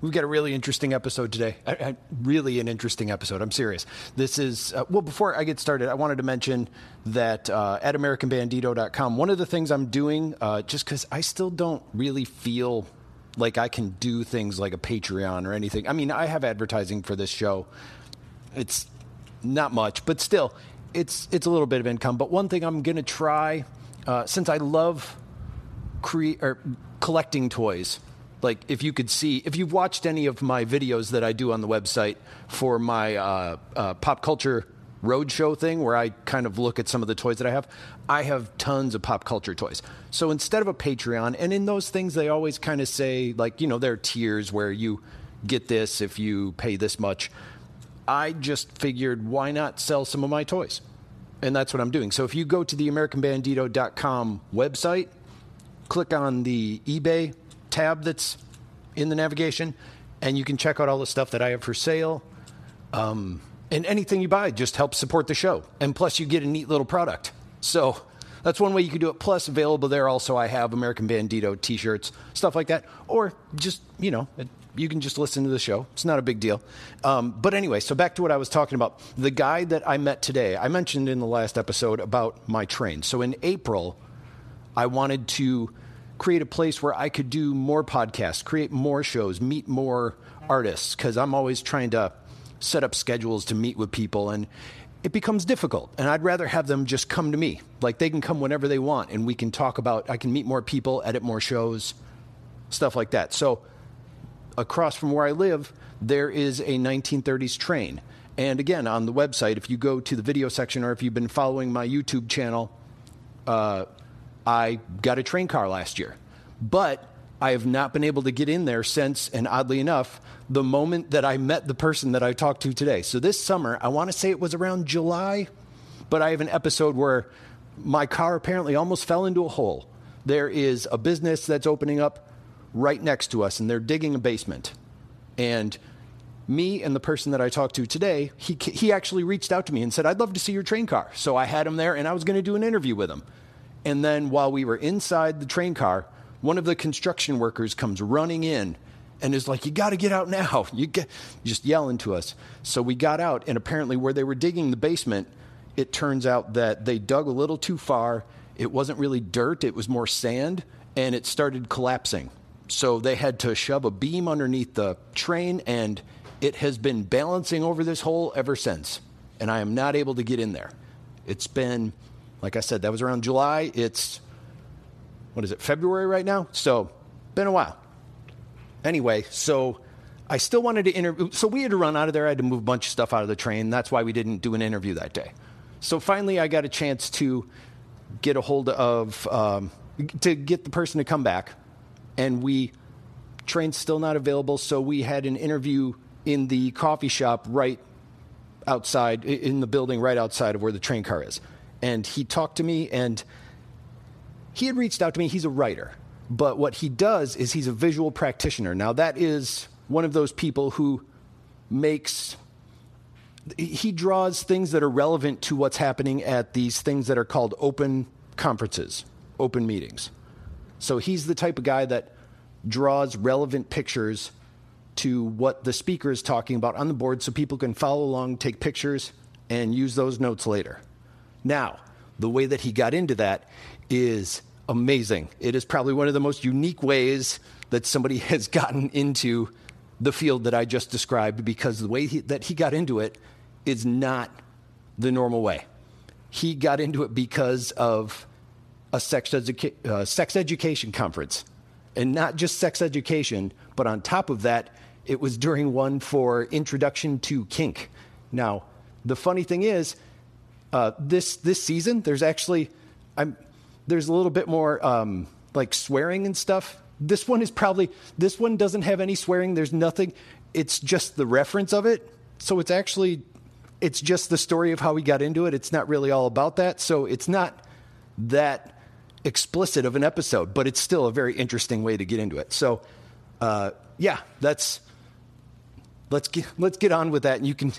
We've got a really interesting episode today. I, I, really an interesting episode. I'm serious. This is, uh, well, before I get started, I wanted to mention that uh, at AmericanBandito.com, one of the things I'm doing, uh, just because I still don't really feel like I can do things like a Patreon or anything. I mean, I have advertising for this show. It's not much, but still, it's it's a little bit of income. But one thing I'm going to try, uh, since I love cre- or collecting toys like if you could see if you've watched any of my videos that i do on the website for my uh, uh, pop culture roadshow thing where i kind of look at some of the toys that i have i have tons of pop culture toys. So instead of a patreon and in those things they always kind of say like you know there are tiers where you get this if you pay this much. I just figured why not sell some of my toys? And that's what i'm doing. So if you go to the americanbandito.com website click on the ebay tab that's in the navigation, and you can check out all the stuff that I have for sale. Um, and anything you buy just helps support the show. And plus, you get a neat little product. So that's one way you can do it. Plus, available there also, I have American Bandito t shirts, stuff like that. Or just, you know, you can just listen to the show. It's not a big deal. Um, but anyway, so back to what I was talking about. The guy that I met today, I mentioned in the last episode about my train. So in April, I wanted to create a place where I could do more podcasts, create more shows, meet more artists, because I'm always trying to set up schedules to meet with people and it becomes difficult and i'd rather have them just come to me. Like they can come whenever they want and we can talk about i can meet more people edit more shows stuff like that. So across from where i live there is a 1930s train. And again on the website if you go to the video section or if you've been following my youtube channel uh, I got a train car last year, but I have not been able to get in there since, and oddly enough, the moment that I met the person that I talked to today. So this summer, I want to say it was around July, but I have an episode where my car apparently almost fell into a hole. There is a business that's opening up right next to us, and they're digging a basement. And me and the person that I talked to today, he, he actually reached out to me and said, I'd love to see your train car. So I had him there, and I was going to do an interview with him. And then while we were inside the train car, one of the construction workers comes running in and is like, You got to get out now. You get, just yelling to us. So we got out, and apparently, where they were digging the basement, it turns out that they dug a little too far. It wasn't really dirt, it was more sand, and it started collapsing. So they had to shove a beam underneath the train, and it has been balancing over this hole ever since. And I am not able to get in there. It's been like I said, that was around July. It's, what is it, February right now? So, been a while. Anyway, so I still wanted to interview. So, we had to run out of there. I had to move a bunch of stuff out of the train. That's why we didn't do an interview that day. So, finally, I got a chance to get a hold of, um, to get the person to come back. And we, train's still not available. So, we had an interview in the coffee shop right outside, in the building right outside of where the train car is and he talked to me and he had reached out to me. He's a writer, but what he does is he's a visual practitioner. Now, that is one of those people who makes he draws things that are relevant to what's happening at these things that are called open conferences, open meetings. So he's the type of guy that draws relevant pictures to what the speaker is talking about on the board so people can follow along, take pictures, and use those notes later. Now, the way that he got into that is amazing. It is probably one of the most unique ways that somebody has gotten into the field that I just described because the way he, that he got into it is not the normal way. He got into it because of a sex, educa- uh, sex education conference. And not just sex education, but on top of that, it was during one for Introduction to Kink. Now, the funny thing is, uh, this this season, there's actually I'm there's a little bit more um, like swearing and stuff. This one is probably this one doesn't have any swearing. There's nothing. It's just the reference of it. So it's actually it's just the story of how we got into it. It's not really all about that. So it's not that explicit of an episode, but it's still a very interesting way to get into it. So uh, yeah, that's let's get let's get on with that, and you can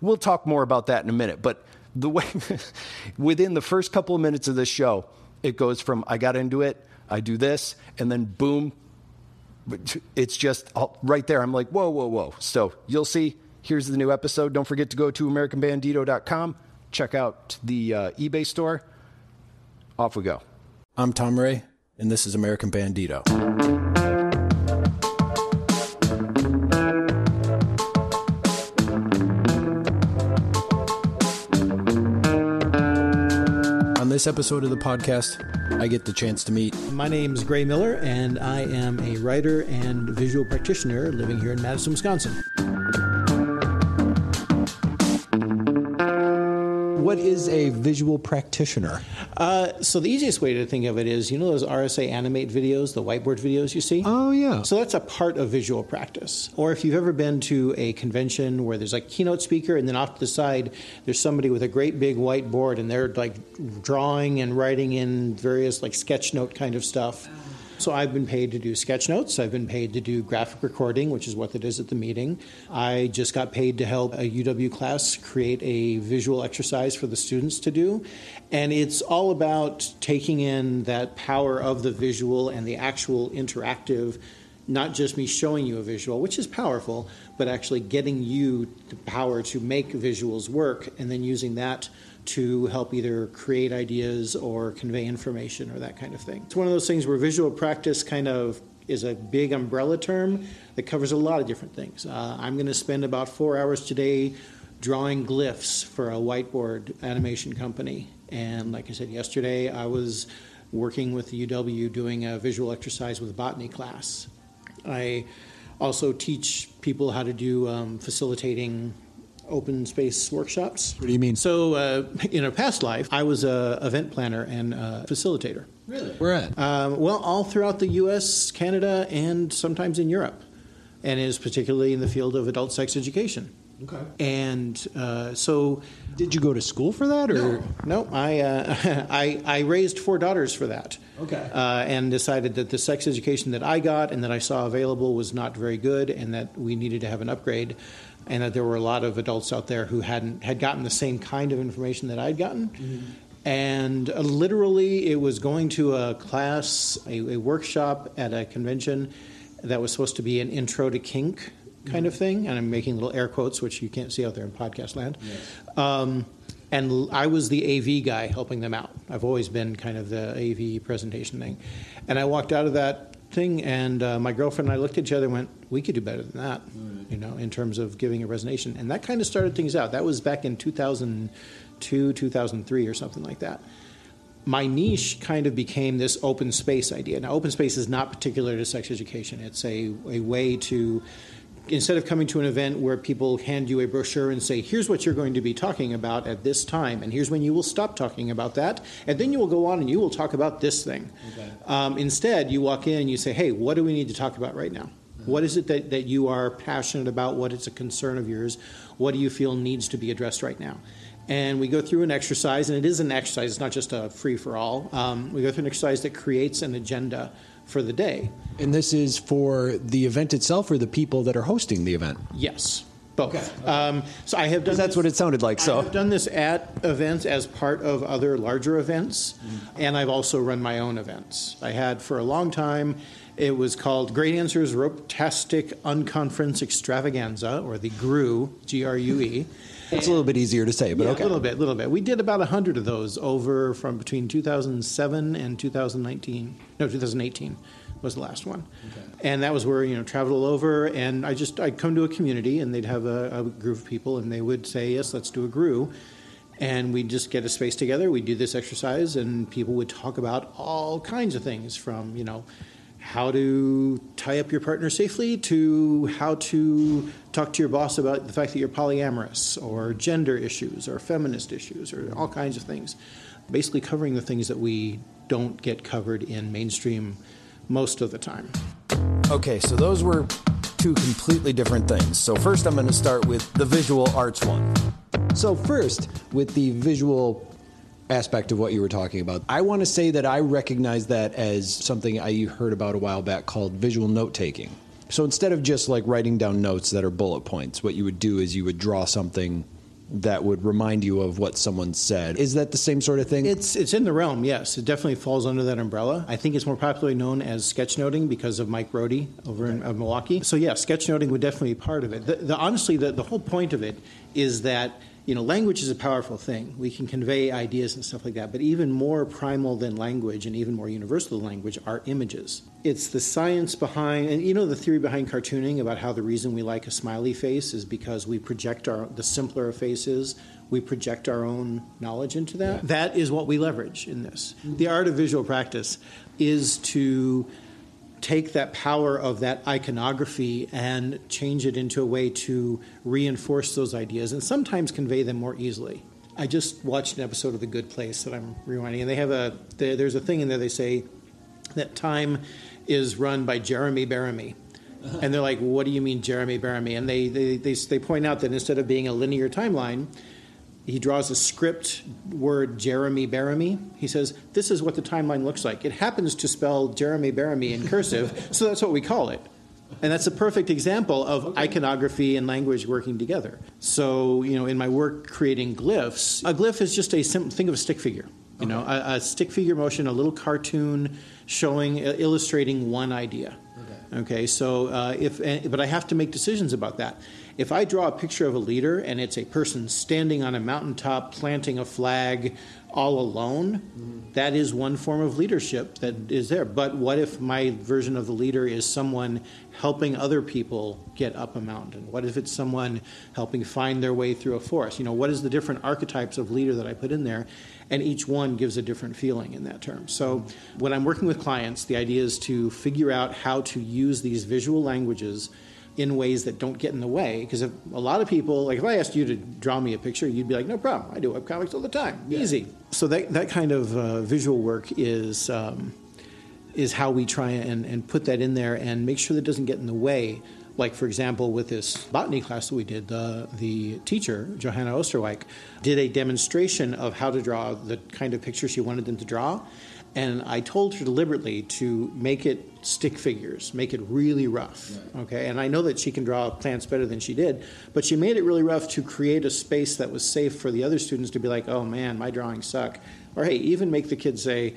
we'll talk more about that in a minute. But the way within the first couple of minutes of this show, it goes from I got into it, I do this, and then boom, it's just right there. I'm like, whoa, whoa, whoa. So you'll see. Here's the new episode. Don't forget to go to AmericanBandito.com. Check out the uh, eBay store. Off we go. I'm Tom Ray, and this is American Bandito. This episode of the podcast, I get the chance to meet. My name is Gray Miller, and I am a writer and visual practitioner living here in Madison, Wisconsin. What is a visual practitioner? Uh, so the easiest way to think of it is, you know those RSA Animate videos, the whiteboard videos you see? Oh yeah. So that's a part of visual practice. Or if you've ever been to a convention where there's a keynote speaker, and then off to the side there's somebody with a great big whiteboard, and they're like drawing and writing in various like sketch note kind of stuff. So I've been paid to do sketch notes. I've been paid to do graphic recording, which is what it is at the meeting. I just got paid to help a UW class create a visual exercise for the students to do. And it's all about taking in that power of the visual and the actual interactive not just me showing you a visual, which is powerful, but actually getting you the power to make visuals work and then using that to help either create ideas or convey information or that kind of thing. It's one of those things where visual practice kind of is a big umbrella term that covers a lot of different things. Uh, I'm going to spend about four hours today drawing glyphs for a whiteboard animation company. And like I said yesterday, I was working with the UW doing a visual exercise with a botany class. I also teach people how to do um, facilitating open space workshops. What do you mean? So, uh, in a past life, I was a event planner and a facilitator. Really? Where at? Um, well, all throughout the U.S., Canada, and sometimes in Europe, and is particularly in the field of adult sex education. Okay. And uh, so, did you go to school for that, or no? no I, uh, I I raised four daughters for that. Okay. Uh, and decided that the sex education that I got and that I saw available was not very good, and that we needed to have an upgrade and that there were a lot of adults out there who hadn't had gotten the same kind of information that I'd gotten. Mm-hmm. And uh, literally, it was going to a class, a, a, workshop at a convention that was supposed to be an intro to kink kind mm-hmm. of thing. And I'm making little air quotes, which you can't see out there in podcast land. Yes. Um, and I was the AV guy helping them out. I've always been kind of the AV presentation thing. And I walked out of that thing, and uh, my girlfriend and I looked at each other and went, "We could do better than that," right. you know, in terms of giving a resignation. And that kind of started things out. That was back in 2002, 2003, or something like that. My niche kind of became this open space idea. Now, open space is not particular to sex education. It's a, a way to instead of coming to an event where people hand you a brochure and say, here's what you're going to be talking about at this time, and here's when you will stop talking about that, and then you will go on and you will talk about this thing. Okay. Um, instead, you walk in and you say, hey, what do we need to talk about right now? Mm-hmm. What is it that, that you are passionate about? What is a concern of yours? What do you feel needs to be addressed right now? And we go through an exercise, and it is an exercise, it's not just a free for all. Um, we go through an exercise that creates an agenda for the day. And this is for the event itself or the people that are hosting the event? Yes. Both. Okay. Um, so I have done. That's this, what it sounded like. So I've done this at events as part of other larger events, mm-hmm. and I've also run my own events. I had for a long time. It was called Great Answers Ropetastic Unconference Extravaganza, or the GRUE, G R U E. It's a little bit easier to say, but yeah, okay. A little bit, a little bit. We did about 100 of those over from between 2007 and 2019. No, 2018 was the last one. Okay. And that was where, you know, traveled all over. And I just, I'd come to a community and they'd have a, a group of people and they would say, yes, let's do a GRUE. And we'd just get a space together. We'd do this exercise and people would talk about all kinds of things from, you know, how to tie up your partner safely to how to talk to your boss about the fact that you're polyamorous or gender issues or feminist issues or all kinds of things. Basically, covering the things that we don't get covered in mainstream most of the time. Okay, so those were two completely different things. So, first, I'm going to start with the visual arts one. So, first, with the visual aspect of what you were talking about. I want to say that I recognize that as something I heard about a while back called visual note taking. So instead of just like writing down notes that are bullet points, what you would do is you would draw something that would remind you of what someone said. Is that the same sort of thing? It's it's in the realm, yes. It definitely falls under that umbrella. I think it's more popularly known as sketchnoting because of Mike Rohde over in uh, Milwaukee. So yeah, sketchnoting would definitely be part of it. The, the, honestly, the, the whole point of it is that you know, language is a powerful thing. We can convey ideas and stuff like that, but even more primal than language and even more universal than language are images. It's the science behind, and you know, the theory behind cartooning about how the reason we like a smiley face is because we project our, the simpler a face is, we project our own knowledge into that. Yeah. That is what we leverage in this. The art of visual practice is to take that power of that iconography and change it into a way to reinforce those ideas and sometimes convey them more easily. I just watched an episode of The Good Place that I'm rewinding, and they have a there's a thing in there they say that time is run by Jeremy Bearimy. Uh-huh. And they're like, what do you mean, Jeremy Bearimy? And they, they, they, they point out that instead of being a linear timeline, he draws a script word Jeremy Bearimy. He says, This is what the timeline looks like. It happens to spell Jeremy Bearimy in cursive, so that's what we call it. And that's a perfect example of okay. iconography and language working together. So, you know, in my work creating glyphs, a glyph is just a simple think of a stick figure. You okay. know, a, a, stick figure motion, a little cartoon showing, uh, illustrating one idea. Okay. okay so, uh, if, but I have to make decisions about that. If I draw a picture of a leader and it's a person standing on a mountaintop planting a flag all alone, mm-hmm. that is one form of leadership that is there. But what if my version of the leader is someone helping other people get up a mountain? What if it's someone helping find their way through a forest? You know, what is the different archetypes of leader that I put in there? And each one gives a different feeling in that term. So mm-hmm. when I'm working with clients, the idea is to figure out how to use these visual languages in ways that don't get in the way. Because a lot of people, like if I asked you to draw me a picture, you'd be like, no problem. I do webcomics all the time. Yeah. Easy. So that, that kind of uh, visual work is, um, is how we try and, and put that in there and make sure that doesn't get in the way. Like, for example, with this botany class that we did, the, the teacher, Johanna Osterweich, did a demonstration of how to draw the kind of picture she wanted them to draw. And I told her deliberately to make it stick figures, make it really rough. Right. Okay, and I know that she can draw plants better than she did, but she made it really rough to create a space that was safe for the other students to be like, "Oh man, my drawings suck," or hey, even make the kids say,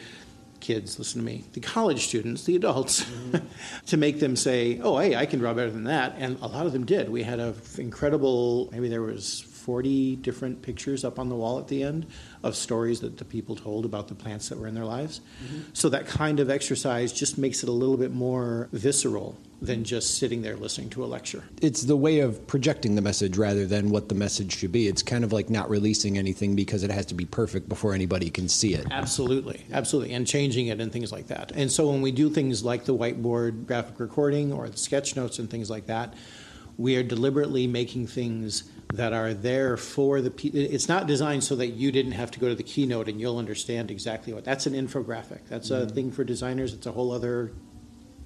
"Kids, listen to me." The college students, the adults, mm-hmm. to make them say, "Oh, hey, I can draw better than that," and a lot of them did. We had an incredible. Maybe there was 40 different pictures up on the wall at the end of stories that the people told about the plants that were in their lives. Mm-hmm. So that kind of exercise just makes it a little bit more visceral than just sitting there listening to a lecture. It's the way of projecting the message rather than what the message should be. It's kind of like not releasing anything because it has to be perfect before anybody can see it. Absolutely, absolutely, and changing it and things like that. And so when we do things like the whiteboard graphic recording or the sketch notes and things like that, we are deliberately making things that are there for the it's not designed so that you didn't have to go to the keynote and you'll understand exactly what that's an infographic that's mm-hmm. a thing for designers it's a whole other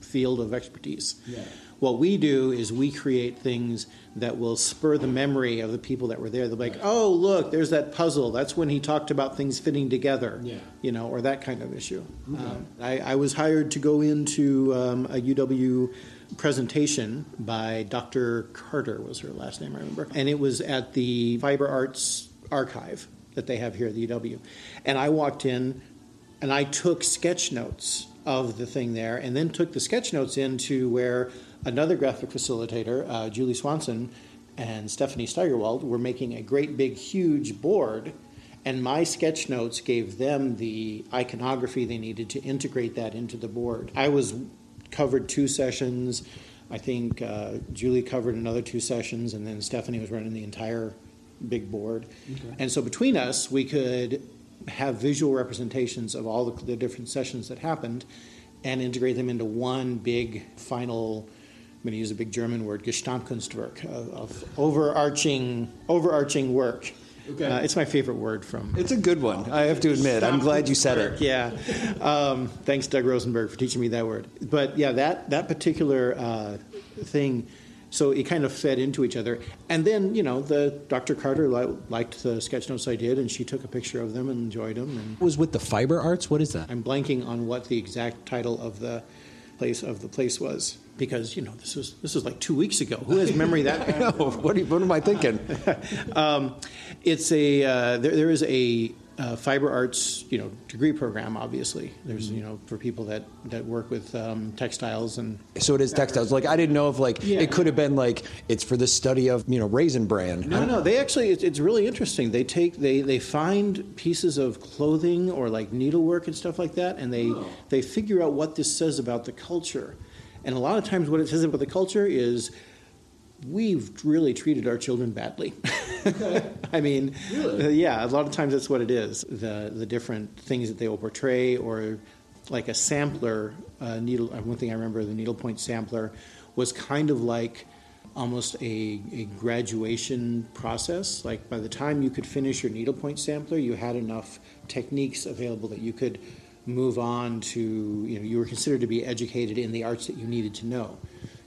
field of expertise yeah. what we do is we create things that will spur the memory of the people that were there they'll be like oh look there's that puzzle that's when he talked about things fitting together yeah. you know or that kind of issue okay. um, I, I, was hired to go into um, a uw presentation by Dr. Carter was her last name, I remember. And it was at the Fiber Arts Archive that they have here at the UW. And I walked in and I took sketch notes of the thing there and then took the sketch notes into where another graphic facilitator, uh, Julie Swanson, and Stephanie Steigerwald were making a great big huge board and my sketch notes gave them the iconography they needed to integrate that into the board. I was covered two sessions. I think uh, Julie covered another two sessions, and then Stephanie was running the entire big board. Okay. And so between us, we could have visual representations of all the, the, different sessions that happened and integrate them into one big final. I'm going to use a big German word, Gesamtkunstwerk, of, of overarching overarching work. Okay. Uh, it's my favorite word from. It's a good one. I have to admit. I'm glad you said it. Yeah. Um, thanks, Doug Rosenberg, for teaching me that word. But yeah, that that particular uh, thing. So it kind of fed into each other, and then you know the Dr. Carter li- liked the sketch notes I did, and she took a picture of them and enjoyed them. And was with the fiber arts. What is that? I'm blanking on what the exact title of the place of the place was because you know this was this was like two weeks ago. Who has memory that? know. What, you, what am I thinking? um, it's a uh, there, there is a uh, fiber arts, you know, degree program. Obviously, there's you know for people that that work with um, textiles and. So it is textiles. Like I didn't know if like Yeah. it could have been like it's for the study of you know raisin bran. No, no, they actually it's, it's really interesting. They take they they find pieces of clothing or like needlework and stuff like that, and they they figure out what this says about the culture. And a lot of times, what it says about the culture is. We've really treated our children badly. I mean, uh, yeah, a lot of times that's what it is. The the different things that they will portray, or like a sampler uh, needle. uh, One thing I remember, the needlepoint sampler was kind of like almost a, a graduation process. Like by the time you could finish your needlepoint sampler, you had enough techniques available that you could move on to. You know, you were considered to be educated in the arts that you needed to know.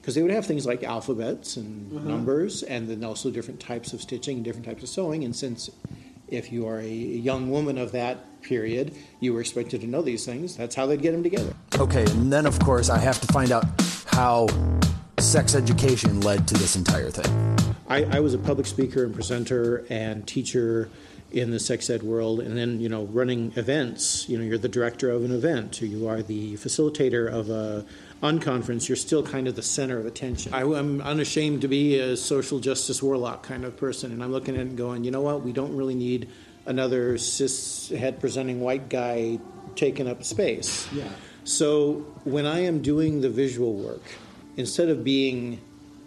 Because they would have things like alphabets and mm-hmm. numbers, and then also different types of stitching and different types of sewing. And since if you are a young woman of that period, you were expected to know these things. That's how they'd get them together. Okay, and then of course I have to find out how sex education led to this entire thing. I, I was a public speaker and presenter and teacher in the sex ed world, and then you know running events. You know, you're the director of an event, or you are the facilitator of a unconference. You're still kind of the center of attention. I, am unashamed to be a social justice warlock kind of person, and I'm looking at it and going, you know what? We don't really need another cishet presenting white guy taking up space. Yeah. So when I am doing the visual work, instead of being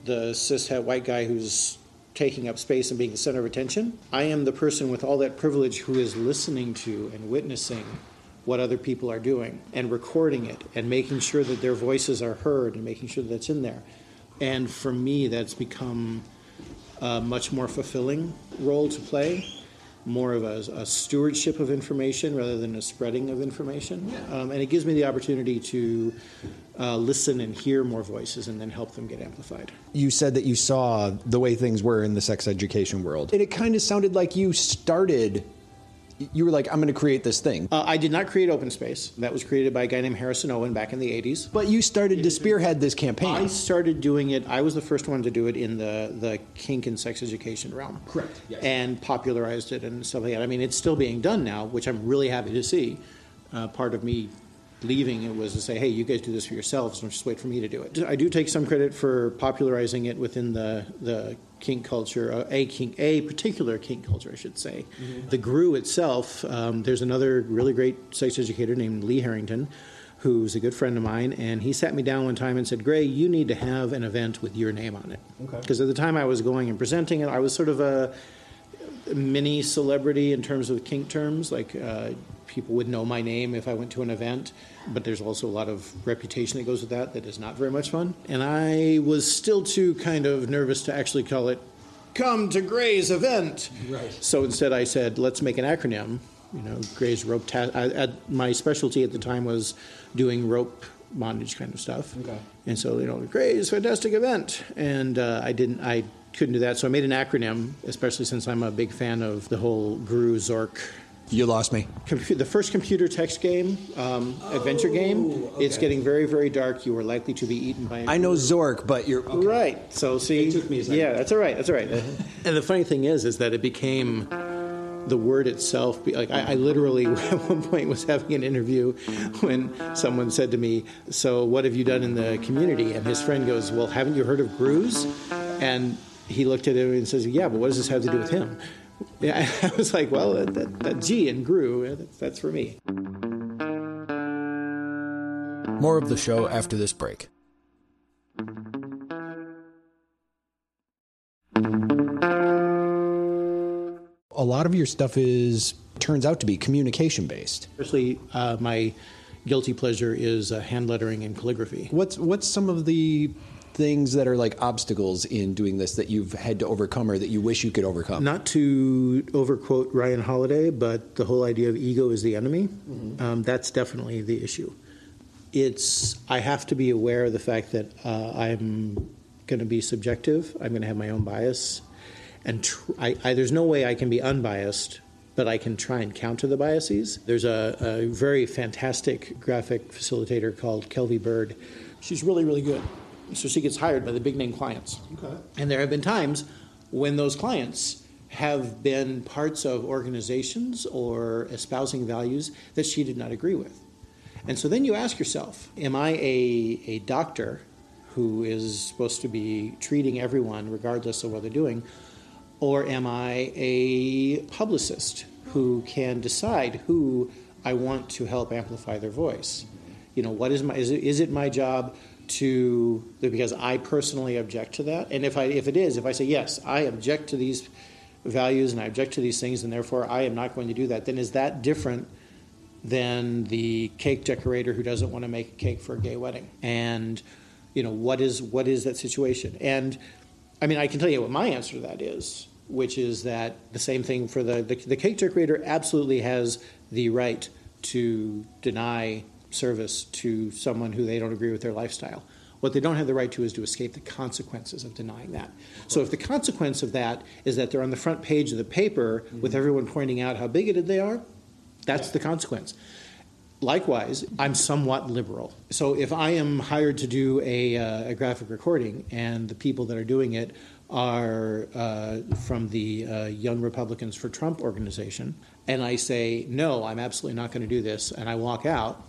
the cishet white guy who's taking up space and being the center of attention, I am the person with all that privilege who is listening to and witnessing what other people are doing and recording it and making sure that their voices are heard and making sure that that's in there. And for me, that's become a much more fulfilling role to play, more of a, a stewardship of information rather than a spreading of information. Um, and it gives me the opportunity to uh, listen and hear more voices and then help them get amplified. You said that you saw the way things were in the sex education world. And it kind of sounded like you started you were like I'm going to create this thing. Uh, I did not create Open Space. That was created by a guy named Harrison Owen back in the 80s. But you started to spearhead this campaign. I started doing it. I was the first one to do it in the, the kink and sex education realm. Correct, yes. And popularized it and stuff like that. I mean, it's still being done now, which I'm really happy to see. Uh, part of me leaving it was to say, hey, you guys do this for yourselves, don't just wait for me to do it. I do take some credit for popularizing it within the, the kink culture, uh, a kink, a particular kink culture, I should say. The GRUE itself, um, there's another really great sex educator named Lee Harrington who's a good friend of mine, and he sat me down one time and said, Gray, you need to have an event with your name on it. Okay. Because at the time I was going and presenting it, I was sort of a mini celebrity in terms of kink terms. Like uh, people would know my name if I went to an event, but there's also a lot of reputation that goes with that that is not very much fun. And I was still too kind of nervous to actually call it "Come to Gray's event." Right. So instead, I said, "Let's make an acronym." You know, Gray's rope. Ta- I, at, my specialty at the time was doing rope bondage kind of stuff. Okay. And so, you know, Gray's fantastic event, and uh, I didn't. I couldn't do that, so I made an acronym, especially since I'm a big fan of the whole GRUE Zork. You lost me. Compu- the first computer text game, um, adventure game, it's getting very, very dark. You are likely to be eaten by. a I know Zork, but you're okay. Right. So see, It took me a second. yeah, that's all right. That's all right. and the funny thing is, is that it became the word itself. Like I, I literally at one point was having an interview when someone said to me, "So what have you done in the community?" And his friend goes, "Well, haven't you heard of Grooves?" And he looked at him and says, "Yeah, but what does this have to do with him?" Yeah, I was like, "Well, that, that, that G in GRUE, uh, that's, that's for me." More of the show after this break. A lot of your stuff is turns out to be communication based. Especially uh, my guilty pleasure is uh, hand lettering and calligraphy. What's what's some of the things that are like obstacles in doing this that you've had to overcome or that you wish you could overcome? Not to overquote Ryan Holiday, but the whole idea of ego is the enemy, um, that's definitely the issue. It's, I have to be aware of the fact that uh, I'm going to be subjective, I'm going to have my own bias, and tr- I, I, there's no way I can be unbiased. But I can try and counter the biases. There's a, a very fantastic graphic facilitator called Kelvy Bird, She's really, really good. So she gets hired by the big name clients. Okay. And there have been times when those clients have been parts of organizations or espousing values that she did not agree with. And so then you ask yourself, am I a, a doctor who is supposed to be treating everyone regardless of what they're doing? Or am I a publicist who can decide who I want to help amplify their voice? You know, what is my is it, is it my job to because I personally object to that? And if I if it is, if I say yes, I object to these values and I object to these things, and therefore I am not going to do that, then is that different than the cake decorator who doesn't want to make a cake for a gay wedding? And you know, what is what is that situation? And I mean, I can tell you what my answer to that is, which is that the same thing for the the, the cake decorator absolutely has the right to deny service to someone who they don't agree with their lifestyle. What they don't have the right to is to escape the consequences of denying that. So if the consequence of that is that they're on the front page of the paper with everyone pointing out how bigoted they are, that's the consequence. Likewise, I'm somewhat liberal. So if I am hired to do a, uh, a graphic recording and the people that are doing it are uh, from the uh, Young Republicans for Trump organization, and I say, no, I'm absolutely not going to do this, and I walk out,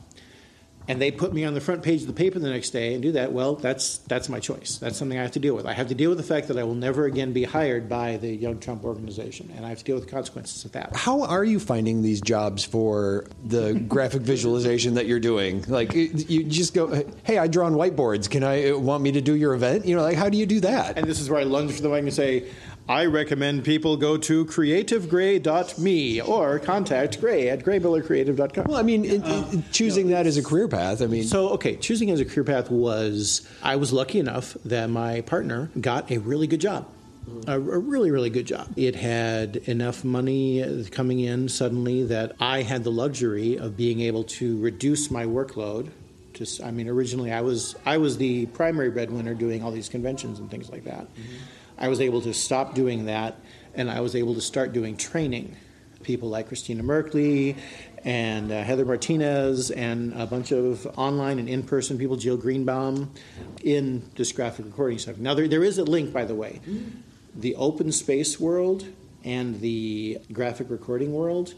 and they put me on the front page of the paper the next day and do that, well, that's that's my choice. That's something I have to deal with. I have to deal with the fact that I will never again be hired by the Young Trump organization, and I have to deal with the consequences of that. How are you finding these jobs for the graphic visualization that you're doing? Like, you just go, "Hey, I draw on whiteboards. Can I want me to do your event?" You know, like how do you do that? And this is where I lunge for the mic and say, I recommend people go to creativegray.me or contact Gray at graymillercreative.com. Well, I mean, it, it, choosing that as a career path. I mean, So, okay, choosing as a career path was I was lucky enough that my partner got a really good job. A, a really, really good job. It had enough money coming in suddenly that I had the luxury of being able to reduce my workload. Just, I mean, originally I was I was the primary breadwinner doing all these conventions and things like that. Mm-hmm. I was able to stop doing that, and I was able to start doing training. People like Christina Merkley and uh, Heather Martinez, and a bunch of online and in person people, Jill Greenbaum, in this graphic recording stuff. Now, there, there is a link, by the way. The open space world and the graphic recording world,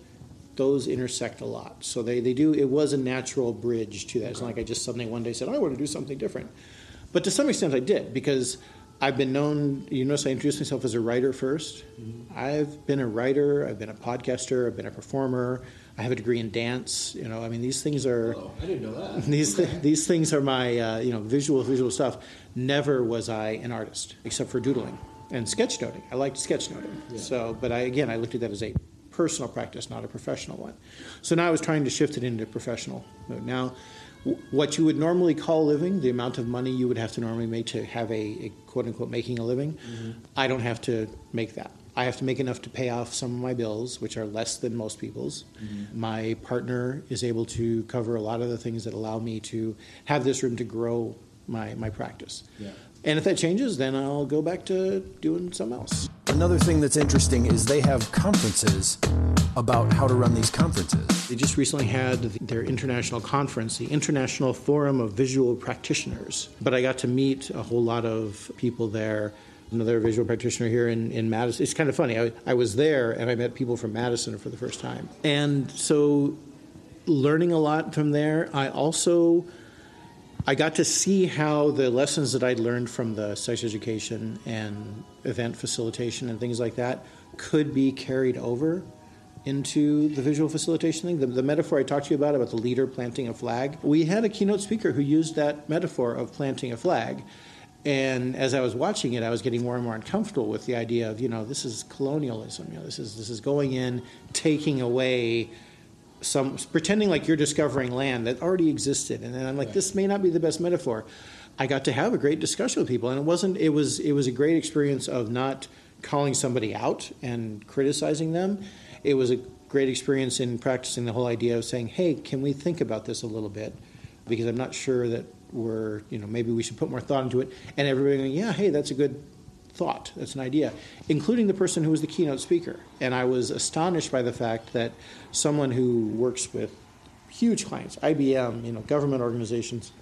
those intersect a lot. So they, they do, it was a natural bridge to that. It's not like I just suddenly one day said, I want to do something different. But to some extent, I did because I've been known, you notice I introduced myself as a writer 1st i I've been a writer, I've been a podcaster, I've been a performer, I have a degree in dance. You know, I mean, these things are. Oh, I didn't know that. These, th- these things are my, uh, you know, visual, visual stuff. Never was I an artist, except for doodling and sketchnoting. I liked sketchnoting. So, but I, again, I looked at that as a personal practice, not a professional one. So now I was trying to shift it into professional mode. Now, what you would normally call living, the amount of money you would have to normally make to have a, a quote unquote making a living, mm-hmm. I don't have to make that. I have to make enough to pay off some of my bills, which are less than most people's. Mm-hmm. My partner is able to cover a lot of the things that allow me to have this room to grow my, my practice. Yeah. And if that changes, then I'll go back to doing something else. another thing that's interesting is they have conferences about how to run these conferences. They just recently had their international conference, the International Forum of Visual Practitioners. But I got to meet a whole lot of people there. Another visual practitioner here in, in Madison. It's kind of funny. I, I was there and I met people from Madison for the first time. And so, learning a lot from there, I also I got to see how the lessons that I'd learned from the sex education and event facilitation and things like that could be carried over into the visual facilitation thing. The, the metaphor I talked to you about, about the leader planting a flag, we had a keynote speaker who used that metaphor of planting a flag. And as I was watching it, I was getting more and more uncomfortable with the idea of, you know, this is colonialism. You know, this is this is going in, taking away some pretending like you're discovering land that already existed and then i'm like this may not be the best metaphor. I got to have a great discussion with people and it wasn't it was it was a great experience of not calling somebody out and criticizing them. It was a great experience in practicing the whole idea of saying hey can we think about this a little bit? Because i'm not sure that we're you know maybe we should put more thought into it. And everybody going yeah hey that's a good thought. That's an idea, including the person who was the keynote speaker. And I was astonished by the fact that someone who works with huge clients, IBM, you know, government organizations,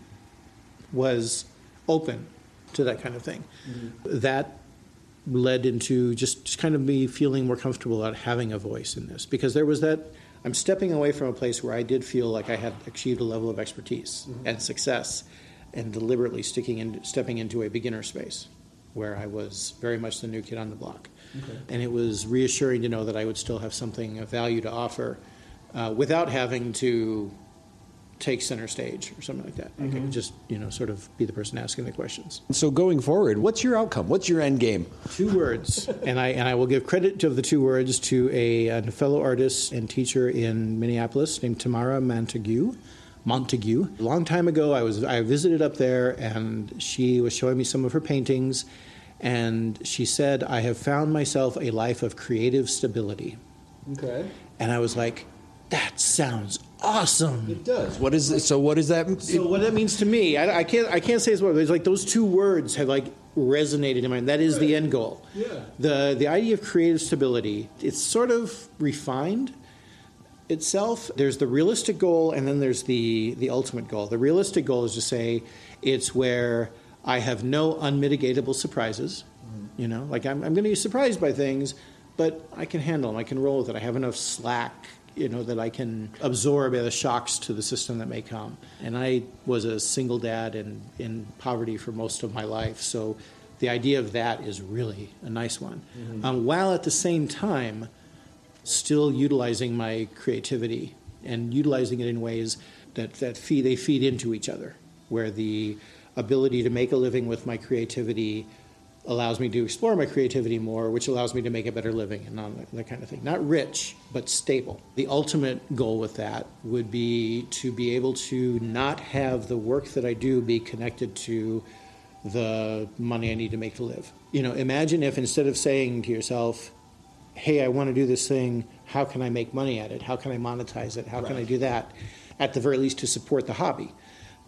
was open to that kind of thing. Mm-hmm. That led into just, just kind of me feeling more comfortable about having a voice in this because there was that I'm stepping away from a place where I did feel like I had achieved a level of expertise mm-hmm. and success and deliberately sticking in, stepping into a beginner space where I was very much the new kid on the block. And it was reassuring to know that I would still have something of value to offer uh, without having to take center stage or something like that. I could just, you know, sort of be the person asking the questions. So going forward, what's your outcome? What's your end game? Two words, and I and I will give credit to the two words to a, a fellow artist and teacher in Minneapolis named Tamara Montague. Montague. A long time ago, I was I visited up there, and she was showing me some of her paintings, and she said, "I have found myself a life of creative stability." Okay. And I was like, "That sounds awesome." It does. What is it, so? What is that? So what that means to me, I, I can't I can't say it's what. There's like those two words have like resonated in my mind. That is the end goal. Yeah. The the idea of creative stability. It's sort of refined itself. There's the realistic goal, and then there's the the ultimate goal. The realistic goal is to say it's where I have no unmitigatable surprises. You know, like I'm I'm going to be surprised by things, but I can handle them. I can roll with it. I have enough slack you know that I can absorb the shocks to the system that may come. And I was a single dad and in poverty for most of my life, so the idea of that is really a nice one. Um, while at the same time, still utilizing my creativity and utilizing it in ways that that feed they feed into each other, where the ability to make a living with my creativity allows me to explore my creativity more, which allows me to make a better living and that, that kind of thing. Not rich, but stable. The ultimate goal with that would be to be able to not have the work that I do be connected to the money I need to make to live. You know, imagine if instead of saying to yourself, hey, I want to do this thing, how can I make money at it? How can I monetize it? How can I do that? At the very least, to support the hobby.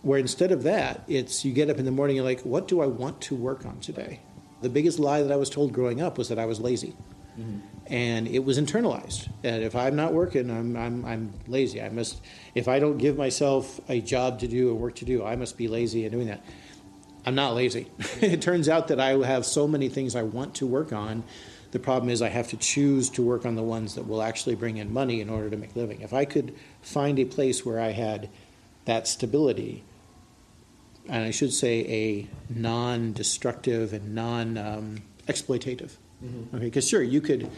Where instead of that, it's you get up in the morning, you're like, what do I want to work on today? The biggest lie that I was told growing up was that I was lazy. Mm-hmm. And it was internalized. And if I'm not working, I'm, I'm, I'm lazy. I must, if I don't give myself a job to do and work to do, I must be lazy in doing that. I'm not lazy. it turns out that I have so many things I want to work on. The problem is I have to choose to work on the ones that will actually bring in money in order to make a living. If I could find a place where I had that stability, and I should say a non-destructive and non-exploitative. Um, mm-hmm. Okay, because sure you could,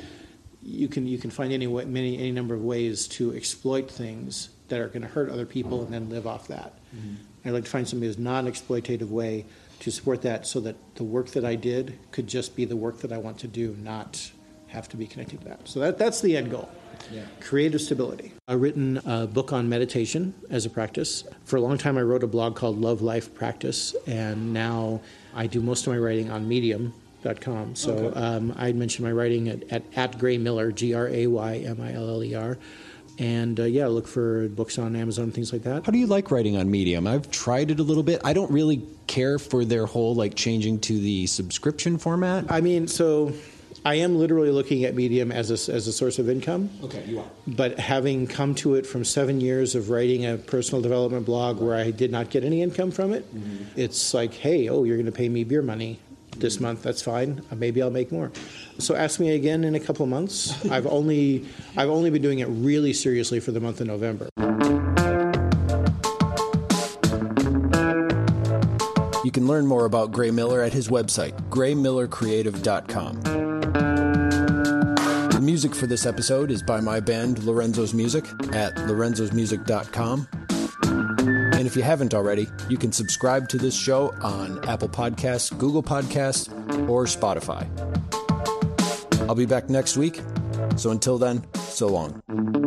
you can you can find any way, many any number of ways to exploit things that are going to hurt other people and then live off that. Mm-hmm. I'd like to find something that's non-exploitative way to support that, so that the work that I did could just be the work that I want to do, not have to be connected to that. So that that's the end goal. Yeah. Creative stability. I've written a book on meditation as a practice. For a long time, I wrote a blog called Love Life Practice, and now I do most of my writing on Medium.com. So um, I mentioned my writing at, at, at Gray Miller, G R A Y M I L L E R. And uh, yeah, look for books on Amazon things like that. How do you like writing on Medium? I've tried it a little bit. I don't really care for their whole like changing to the subscription format. I mean, so I am literally looking at Medium as a, as a source of income. Okay, you are. But having come to it from seven years of writing a personal development blog where I did not get any income from it, it's like, hey, oh, you're going to pay me beer money this month. That's fine. Uh, Maybe I'll make more. So ask me again in a couple of months. I've only I've only been doing it really seriously for the month of November. You can learn more about Gray Miller at his website, graymillercreative.com. The music for this episode is by my band Lorenzo's Music at lorenzosmusic.com. And if you haven't already, you can subscribe to this show on Apple Podcasts, Google Podcasts, or Spotify. I'll be back next week. So until then, so long.